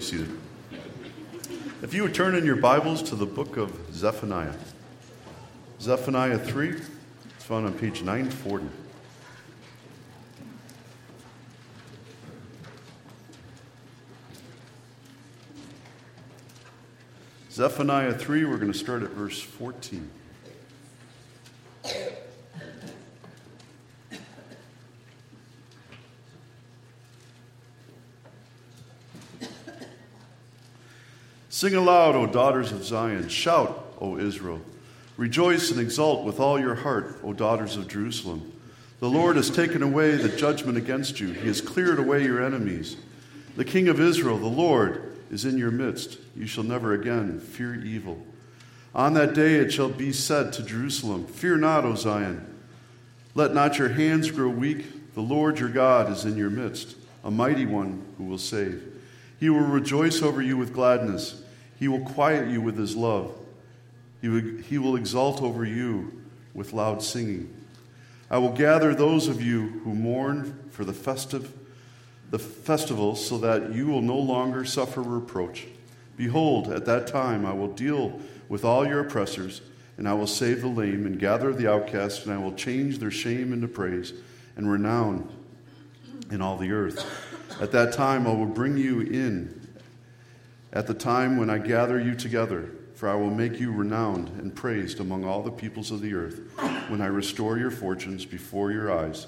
be seated. If you would turn in your Bibles to the book of Zephaniah, Zephaniah 3, it's found on page 940. Zephaniah 3, we're going to start at verse 14. Sing aloud, O daughters of Zion. Shout, O Israel. Rejoice and exult with all your heart, O daughters of Jerusalem. The Lord has taken away the judgment against you, He has cleared away your enemies. The King of Israel, the Lord, is in your midst. You shall never again fear evil. On that day it shall be said to Jerusalem, Fear not, O Zion. Let not your hands grow weak. The Lord your God is in your midst, a mighty one who will save. He will rejoice over you with gladness. He will quiet you with his love. He will, he will exult over you with loud singing. I will gather those of you who mourn for the festive the festivals so that you will no longer suffer reproach. Behold, at that time I will deal with all your oppressors, and I will save the lame and gather the outcast, and I will change their shame into praise and renown in all the earth. At that time I will bring you in at the time when I gather you together, for I will make you renowned and praised among all the peoples of the earth, when I restore your fortunes before your eyes,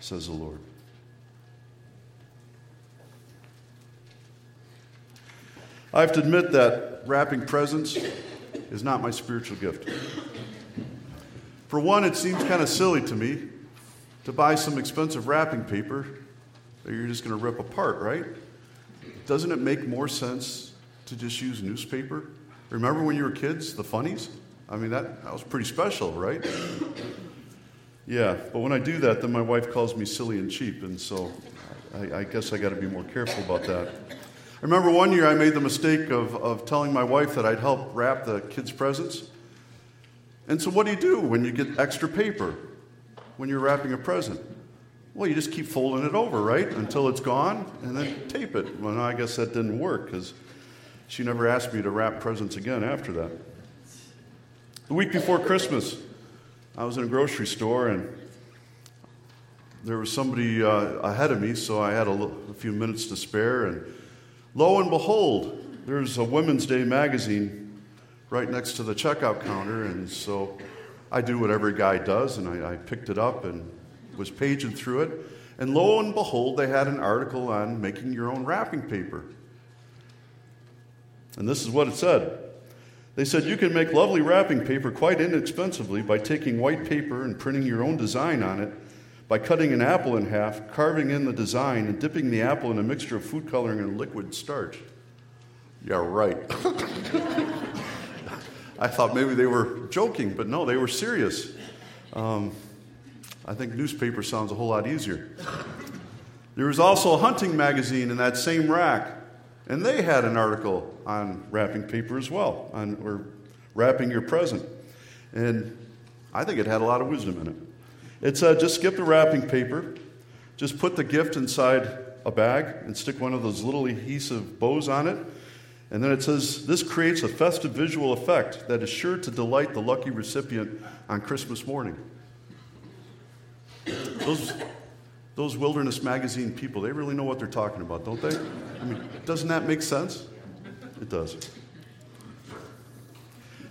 says the Lord. I have to admit that wrapping presents is not my spiritual gift. For one, it seems kind of silly to me to buy some expensive wrapping paper that you're just going to rip apart, right? Doesn't it make more sense to just use newspaper. Remember when you were kids, the funnies? I mean, that, that was pretty special, right? Yeah, but when I do that, then my wife calls me silly and cheap, and so I, I guess I got to be more careful about that. I remember one year I made the mistake of, of telling my wife that I'd help wrap the kids' presents. And so, what do you do when you get extra paper when you're wrapping a present? Well, you just keep folding it over, right? Until it's gone, and then tape it. Well, I guess that didn't work because she never asked me to wrap presents again after that. The week before Christmas, I was in a grocery store and there was somebody uh, ahead of me, so I had a, l- a few minutes to spare. And lo and behold, there's a Women's Day magazine right next to the checkout counter. And so I do what every guy does, and I, I picked it up and was paging through it. And lo and behold, they had an article on making your own wrapping paper. And this is what it said. They said you can make lovely wrapping paper quite inexpensively by taking white paper and printing your own design on it, by cutting an apple in half, carving in the design, and dipping the apple in a mixture of food coloring and liquid starch. Yeah, right. I thought maybe they were joking, but no, they were serious. Um, I think newspaper sounds a whole lot easier. There was also a hunting magazine in that same rack and they had an article on wrapping paper as well, on or wrapping your present. And I think it had a lot of wisdom in it. It said just skip the wrapping paper, just put the gift inside a bag and stick one of those little adhesive bows on it. And then it says this creates a festive visual effect that is sure to delight the lucky recipient on Christmas morning. Those, those Wilderness Magazine people, they really know what they're talking about, don't they? I mean, doesn't that make sense? It does.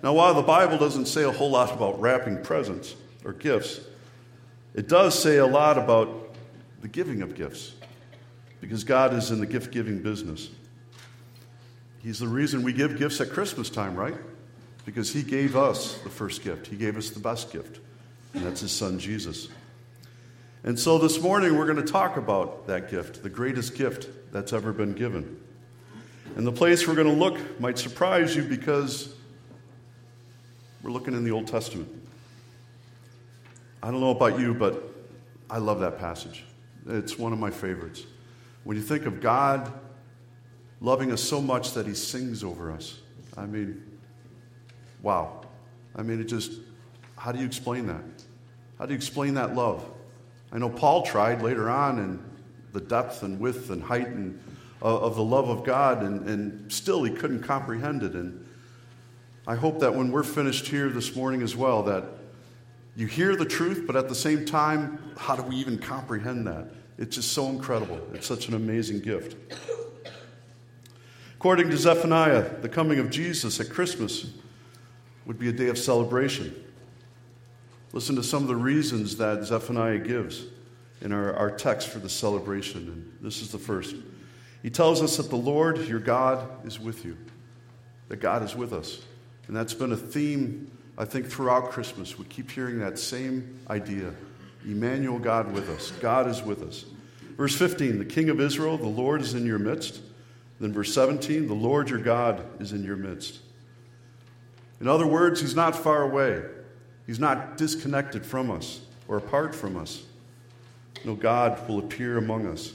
Now, while the Bible doesn't say a whole lot about wrapping presents or gifts, it does say a lot about the giving of gifts because God is in the gift giving business. He's the reason we give gifts at Christmas time, right? Because He gave us the first gift, He gave us the best gift, and that's His Son, Jesus. And so this morning we're going to talk about that gift, the greatest gift that's ever been given. And the place we're going to look might surprise you because we're looking in the Old Testament. I don't know about you, but I love that passage. It's one of my favorites. When you think of God loving us so much that he sings over us, I mean, wow. I mean, it just, how do you explain that? How do you explain that love? I know Paul tried later on, in the depth and width and height and of, of the love of God, and, and still he couldn't comprehend it. And I hope that when we're finished here this morning as well, that you hear the truth, but at the same time, how do we even comprehend that? It's just so incredible. It's such an amazing gift. According to Zephaniah, the coming of Jesus at Christmas would be a day of celebration. Listen to some of the reasons that Zephaniah gives in our, our text for the celebration. And this is the first. He tells us that the Lord, your God, is with you, that God is with us. And that's been a theme, I think, throughout Christmas. We keep hearing that same idea Emmanuel, God with us. God is with us. Verse 15, the King of Israel, the Lord is in your midst. Then verse 17, the Lord your God is in your midst. In other words, he's not far away. He's not disconnected from us or apart from us. No, God will appear among us.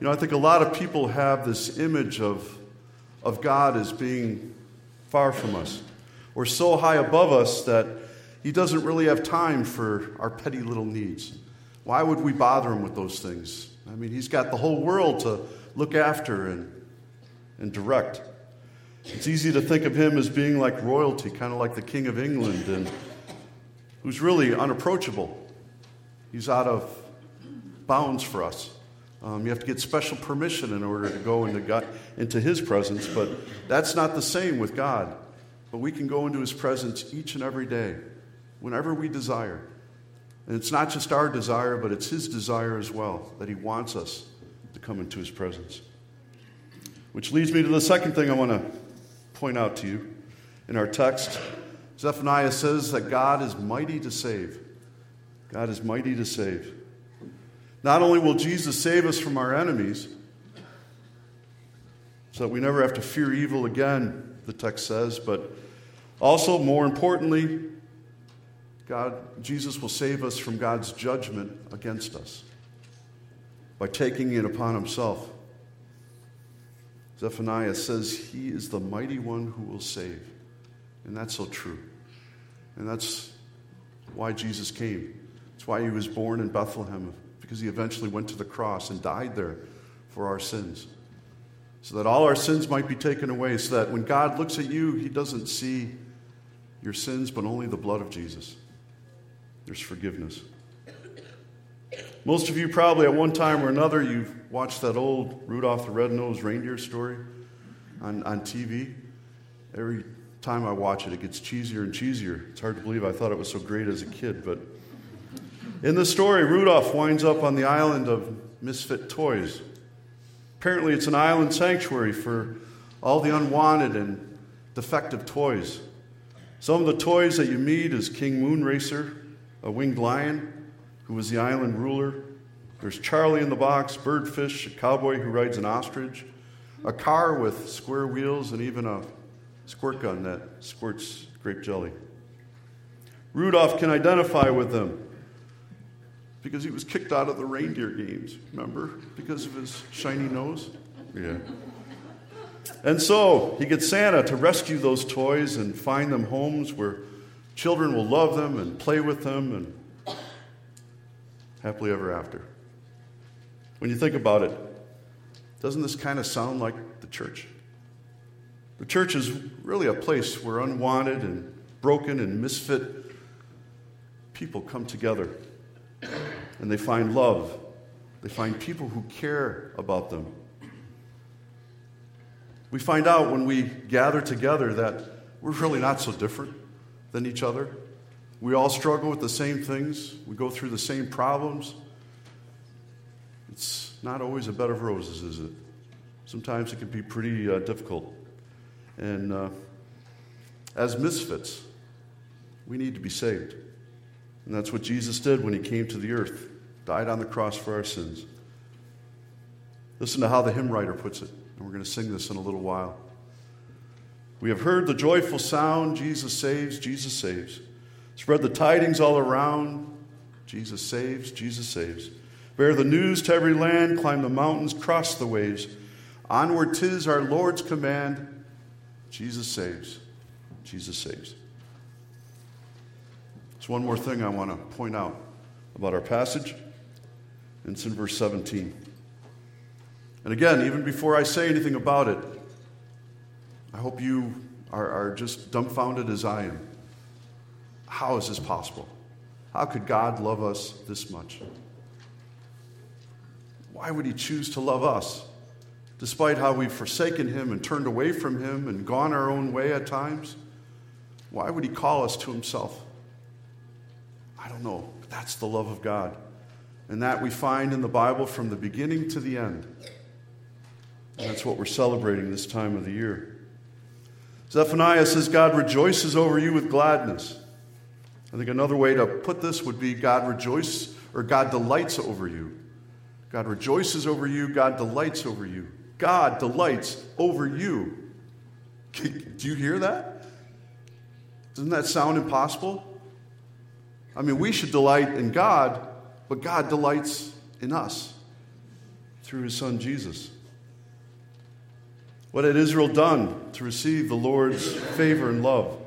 You know, I think a lot of people have this image of, of God as being far from us or so high above us that he doesn't really have time for our petty little needs. Why would we bother him with those things? I mean, he's got the whole world to look after and, and direct. It's easy to think of him as being like royalty, kind of like the King of England, and who's really unapproachable. He's out of bounds for us. Um, you have to get special permission in order to go into, God, into His presence, but that's not the same with God. But we can go into His presence each and every day, whenever we desire. And it's not just our desire, but it's His desire as well, that He wants us to come into His presence. Which leads me to the second thing I want to point out to you in our text. Zephaniah says that God is mighty to save. God is mighty to save. Not only will Jesus save us from our enemies, so that we never have to fear evil again, the text says, but also, more importantly, God, Jesus will save us from God's judgment against us by taking it upon himself. Zephaniah says he is the mighty one who will save. And that's so true. And that's why Jesus came. That's why he was born in Bethlehem because he eventually went to the cross and died there for our sins. So that all our sins might be taken away, so that when God looks at you, he doesn't see your sins, but only the blood of Jesus. There's forgiveness. Most of you probably at one time or another, you've watched that old Rudolph the Red-Nosed Reindeer story on, on TV. Every time I watch it, it gets cheesier and cheesier. It's hard to believe I thought it was so great as a kid, but in the story, Rudolph winds up on the island of misfit toys. Apparently, it's an island sanctuary for all the unwanted and defective toys. Some of the toys that you meet is King Moonracer, a winged lion, who was the island ruler. There's Charlie in the box, Birdfish, a cowboy who rides an ostrich, a car with square wheels, and even a squirt gun that squirts grape jelly. Rudolph can identify with them because he was kicked out of the reindeer games, remember? Because of his shiny nose? Yeah. And so he gets Santa to rescue those toys and find them homes where children will love them and play with them and happily ever after. When you think about it, doesn't this kind of sound like the church? The church is really a place where unwanted and broken and misfit people come together and they find love. They find people who care about them. We find out when we gather together that we're really not so different than each other. We all struggle with the same things, we go through the same problems. It's not always a bed of roses, is it? Sometimes it can be pretty uh, difficult. And uh, as misfits, we need to be saved. And that's what Jesus did when he came to the earth, died on the cross for our sins. Listen to how the hymn writer puts it, and we're going to sing this in a little while. We have heard the joyful sound Jesus saves, Jesus saves. Spread the tidings all around Jesus saves, Jesus saves. Bear the news to every land, climb the mountains, cross the waves. Onward tis our Lord's command Jesus saves, Jesus saves. There's one more thing I want to point out about our passage, it's in verse 17. And again, even before I say anything about it, I hope you are, are just dumbfounded as I am. How is this possible? How could God love us this much? Why would He choose to love us? Despite how we've forsaken Him and turned away from Him and gone our own way at times, why would He call us to Himself? I don't know, but that's the love of God. And that we find in the Bible from the beginning to the end. And that's what we're celebrating this time of the year. Zephaniah says, God rejoices over you with gladness. I think another way to put this would be God rejoices or God delights over you. God rejoices over you, God delights over you. God delights over you. Do you hear that? Doesn't that sound impossible? I mean, we should delight in God, but God delights in us through his son Jesus. What had Israel done to receive the Lord's favor and love?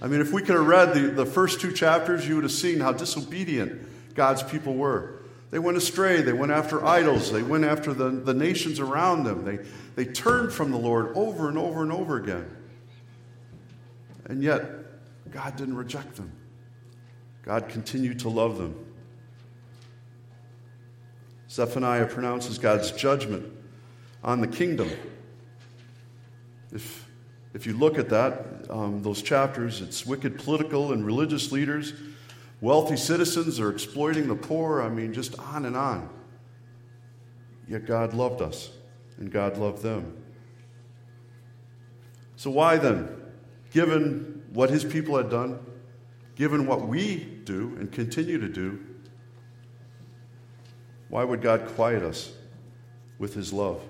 I mean, if we could have read the, the first two chapters, you would have seen how disobedient God's people were. They went astray. They went after idols. They went after the, the nations around them. They, they turned from the Lord over and over and over again. And yet, God didn't reject them. God continued to love them. Zephaniah pronounces God's judgment on the kingdom. If, if you look at that, um, those chapters, it's wicked political and religious leaders, wealthy citizens are exploiting the poor. I mean, just on and on. Yet God loved us, and God loved them. So, why then, given what his people had done, given what we do and continue to do, why would God quiet us with his love?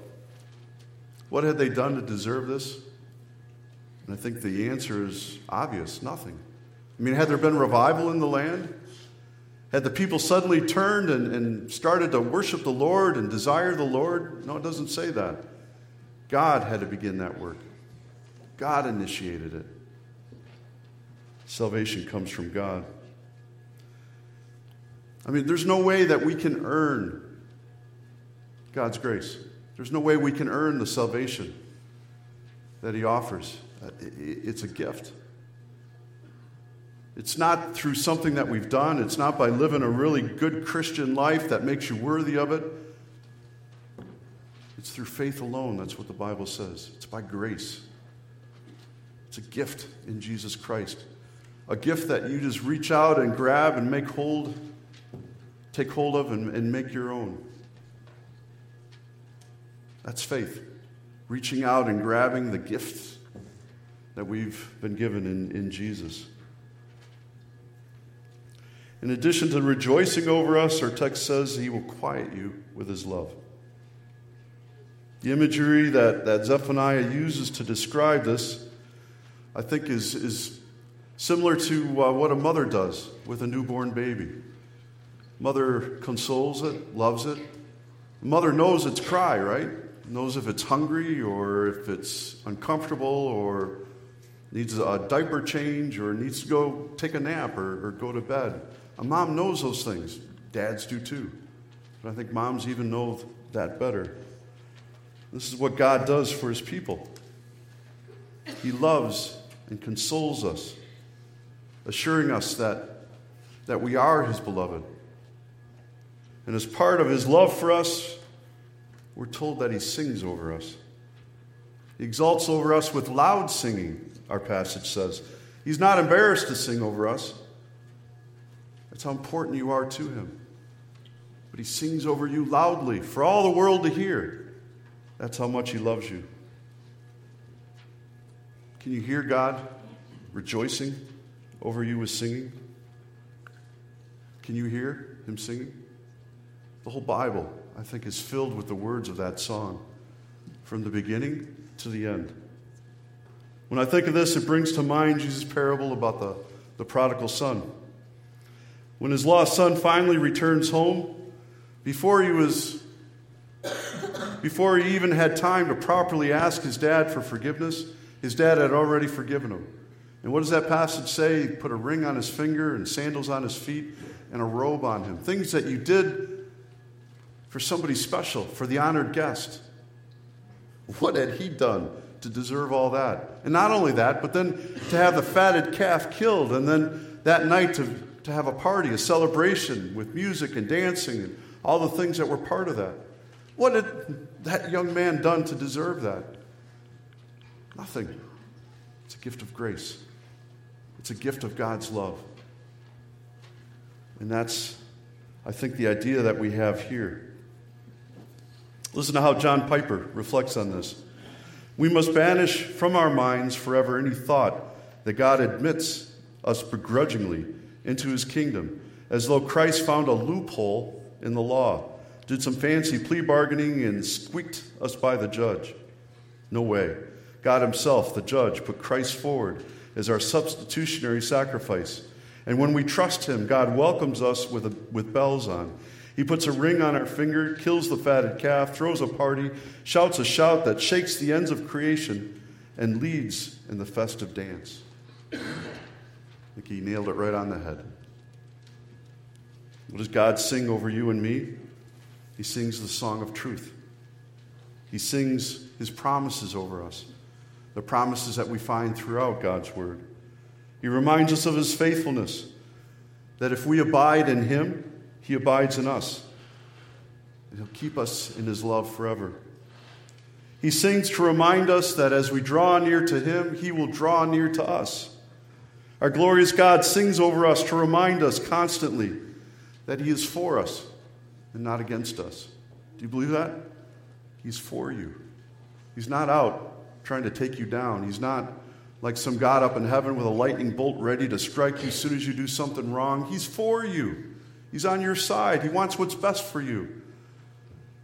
What had they done to deserve this? And I think the answer is obvious nothing. I mean, had there been revival in the land? Had the people suddenly turned and, and started to worship the Lord and desire the Lord? No, it doesn't say that. God had to begin that work, God initiated it. Salvation comes from God. I mean, there's no way that we can earn God's grace. There's no way we can earn the salvation that He offers. Uh, it's a gift. It's not through something that we've done, it's not by living a really good Christian life that makes you worthy of it. It's through faith alone. That's what the Bible says. It's by grace. It's a gift in Jesus Christ. A gift that you just reach out and grab and make hold, take hold of and, and make your own. That's faith. Reaching out and grabbing the gifts that we've been given in, in Jesus. In addition to rejoicing over us, our text says he will quiet you with his love. The imagery that, that Zephaniah uses to describe this, I think, is, is similar to uh, what a mother does with a newborn baby. Mother consoles it, loves it. Mother knows its cry, right? Knows if it's hungry or if it's uncomfortable or needs a diaper change or needs to go take a nap or, or go to bed. A mom knows those things. Dads do too. But I think moms even know that better. This is what God does for his people. He loves and consoles us, assuring us that, that we are his beloved. And as part of his love for us, we're told that he sings over us. He exalts over us with loud singing our passage says. He's not embarrassed to sing over us. That's how important you are to him. But he sings over you loudly for all the world to hear. That's how much he loves you. Can you hear God rejoicing over you with singing? Can you hear him singing? The whole Bible, I think, is filled with the words of that song from the beginning to the end. When I think of this, it brings to mind Jesus' parable about the, the prodigal son. When his lost son finally returns home, before he was before he even had time to properly ask his dad for forgiveness, his dad had already forgiven him. And what does that passage say? He put a ring on his finger and sandals on his feet and a robe on him. Things that you did for somebody special, for the honored guest. What had he done to deserve all that? And not only that, but then to have the fatted calf killed, and then that night to, to have a party, a celebration with music and dancing and all the things that were part of that. What had that young man done to deserve that? Nothing. It's a gift of grace, it's a gift of God's love. And that's, I think, the idea that we have here. Listen to how John Piper reflects on this. We must banish from our minds forever any thought that God admits us begrudgingly into his kingdom, as though Christ found a loophole in the law, did some fancy plea bargaining, and squeaked us by the judge. No way. God himself, the judge, put Christ forward as our substitutionary sacrifice. And when we trust him, God welcomes us with, a, with bells on. He puts a ring on our finger, kills the fatted calf, throws a party, shouts a shout that shakes the ends of creation, and leads in the festive dance. I think he nailed it right on the head. What does God sing over you and me? He sings the song of truth. He sings his promises over us, the promises that we find throughout God's word. He reminds us of his faithfulness, that if we abide in him, he abides in us. He'll keep us in His love forever. He sings to remind us that as we draw near to Him, He will draw near to us. Our glorious God sings over us to remind us constantly that He is for us and not against us. Do you believe that? He's for you. He's not out trying to take you down. He's not like some God up in heaven with a lightning bolt ready to strike you as soon as you do something wrong. He's for you. He's on your side. He wants what's best for you.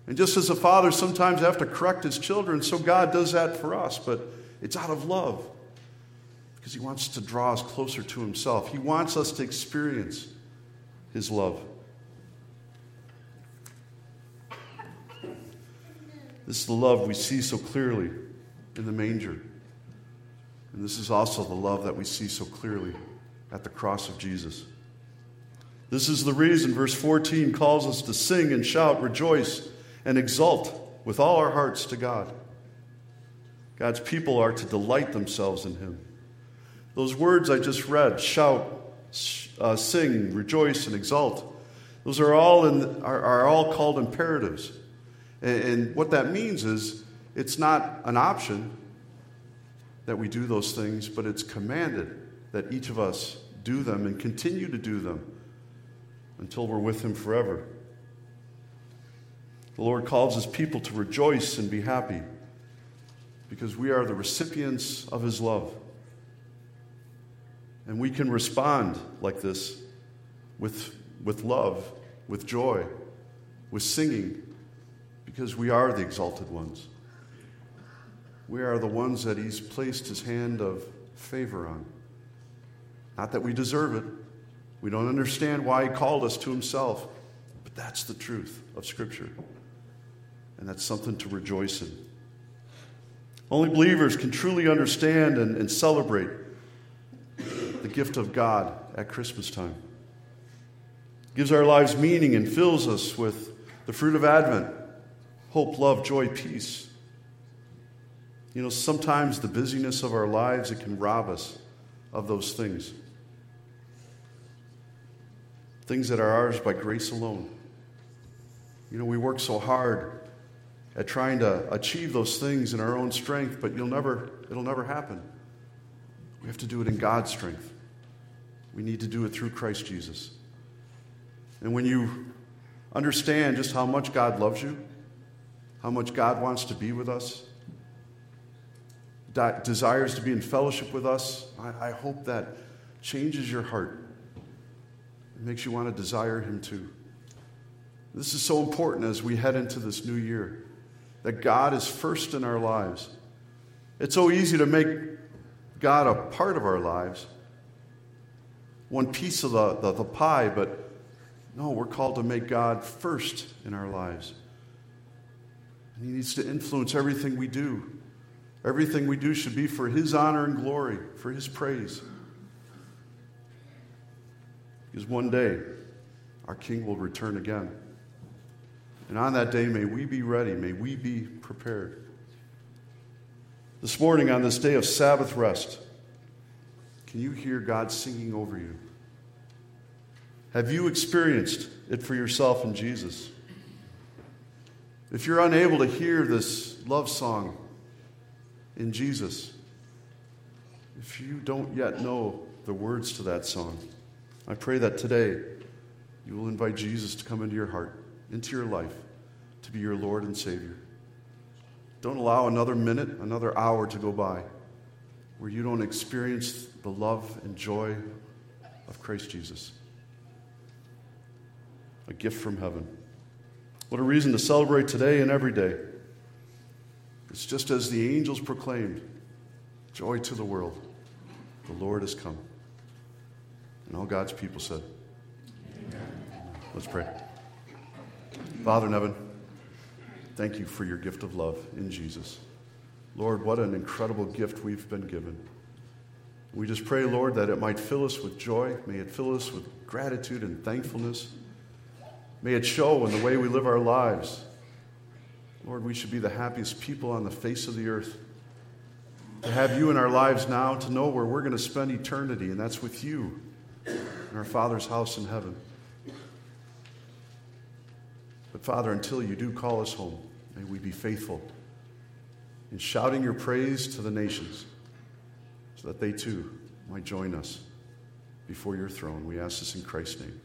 And just as a father sometimes have to correct his children, so God does that for us, but it's out of love because he wants to draw us closer to himself. He wants us to experience his love. This is the love we see so clearly in the manger. And this is also the love that we see so clearly at the cross of Jesus. This is the reason verse 14 calls us to sing and shout, rejoice, and exult with all our hearts to God. God's people are to delight themselves in Him. Those words I just read shout, uh, sing, rejoice, and exult those are all, in, are, are all called imperatives. And, and what that means is it's not an option that we do those things, but it's commanded that each of us do them and continue to do them until we're with Him forever. The Lord calls His people to rejoice and be happy because we are the recipients of His love. And we can respond like this with, with love, with joy, with singing, because we are the exalted ones. We are the ones that He's placed His hand of favor on. Not that we deserve it, we don't understand why he called us to himself, but that's the truth of Scripture. And that's something to rejoice in. Only believers can truly understand and, and celebrate the gift of God at Christmas time. It gives our lives meaning and fills us with the fruit of Advent hope, love, joy, peace. You know, sometimes the busyness of our lives, it can rob us of those things things that are ours by grace alone. You know, we work so hard at trying to achieve those things in our own strength, but you'll never, it'll never happen. We have to do it in God's strength. We need to do it through Christ Jesus. And when you understand just how much God loves you, how much God wants to be with us, desires to be in fellowship with us, I, I hope that changes your heart it makes you want to desire Him too. This is so important as we head into this new year that God is first in our lives. It's so easy to make God a part of our lives, one piece of the, the, the pie, but no, we're called to make God first in our lives. And He needs to influence everything we do. Everything we do should be for His honor and glory, for His praise. Because one day our King will return again. And on that day, may we be ready. May we be prepared. This morning, on this day of Sabbath rest, can you hear God singing over you? Have you experienced it for yourself in Jesus? If you're unable to hear this love song in Jesus, if you don't yet know the words to that song, I pray that today you will invite Jesus to come into your heart, into your life, to be your Lord and Savior. Don't allow another minute, another hour to go by where you don't experience the love and joy of Christ Jesus. A gift from heaven. What a reason to celebrate today and every day. It's just as the angels proclaimed joy to the world. The Lord has come. And all God's people said, Amen. Let's pray. Father in heaven, thank you for your gift of love in Jesus. Lord, what an incredible gift we've been given. We just pray, Lord, that it might fill us with joy. May it fill us with gratitude and thankfulness. May it show in the way we live our lives. Lord, we should be the happiest people on the face of the earth. To have you in our lives now, to know where we're going to spend eternity, and that's with you in our Father's house in heaven. But Father, until you do call us home, may we be faithful in shouting your praise to the nations so that they too might join us before your throne. We ask this in Christ's name.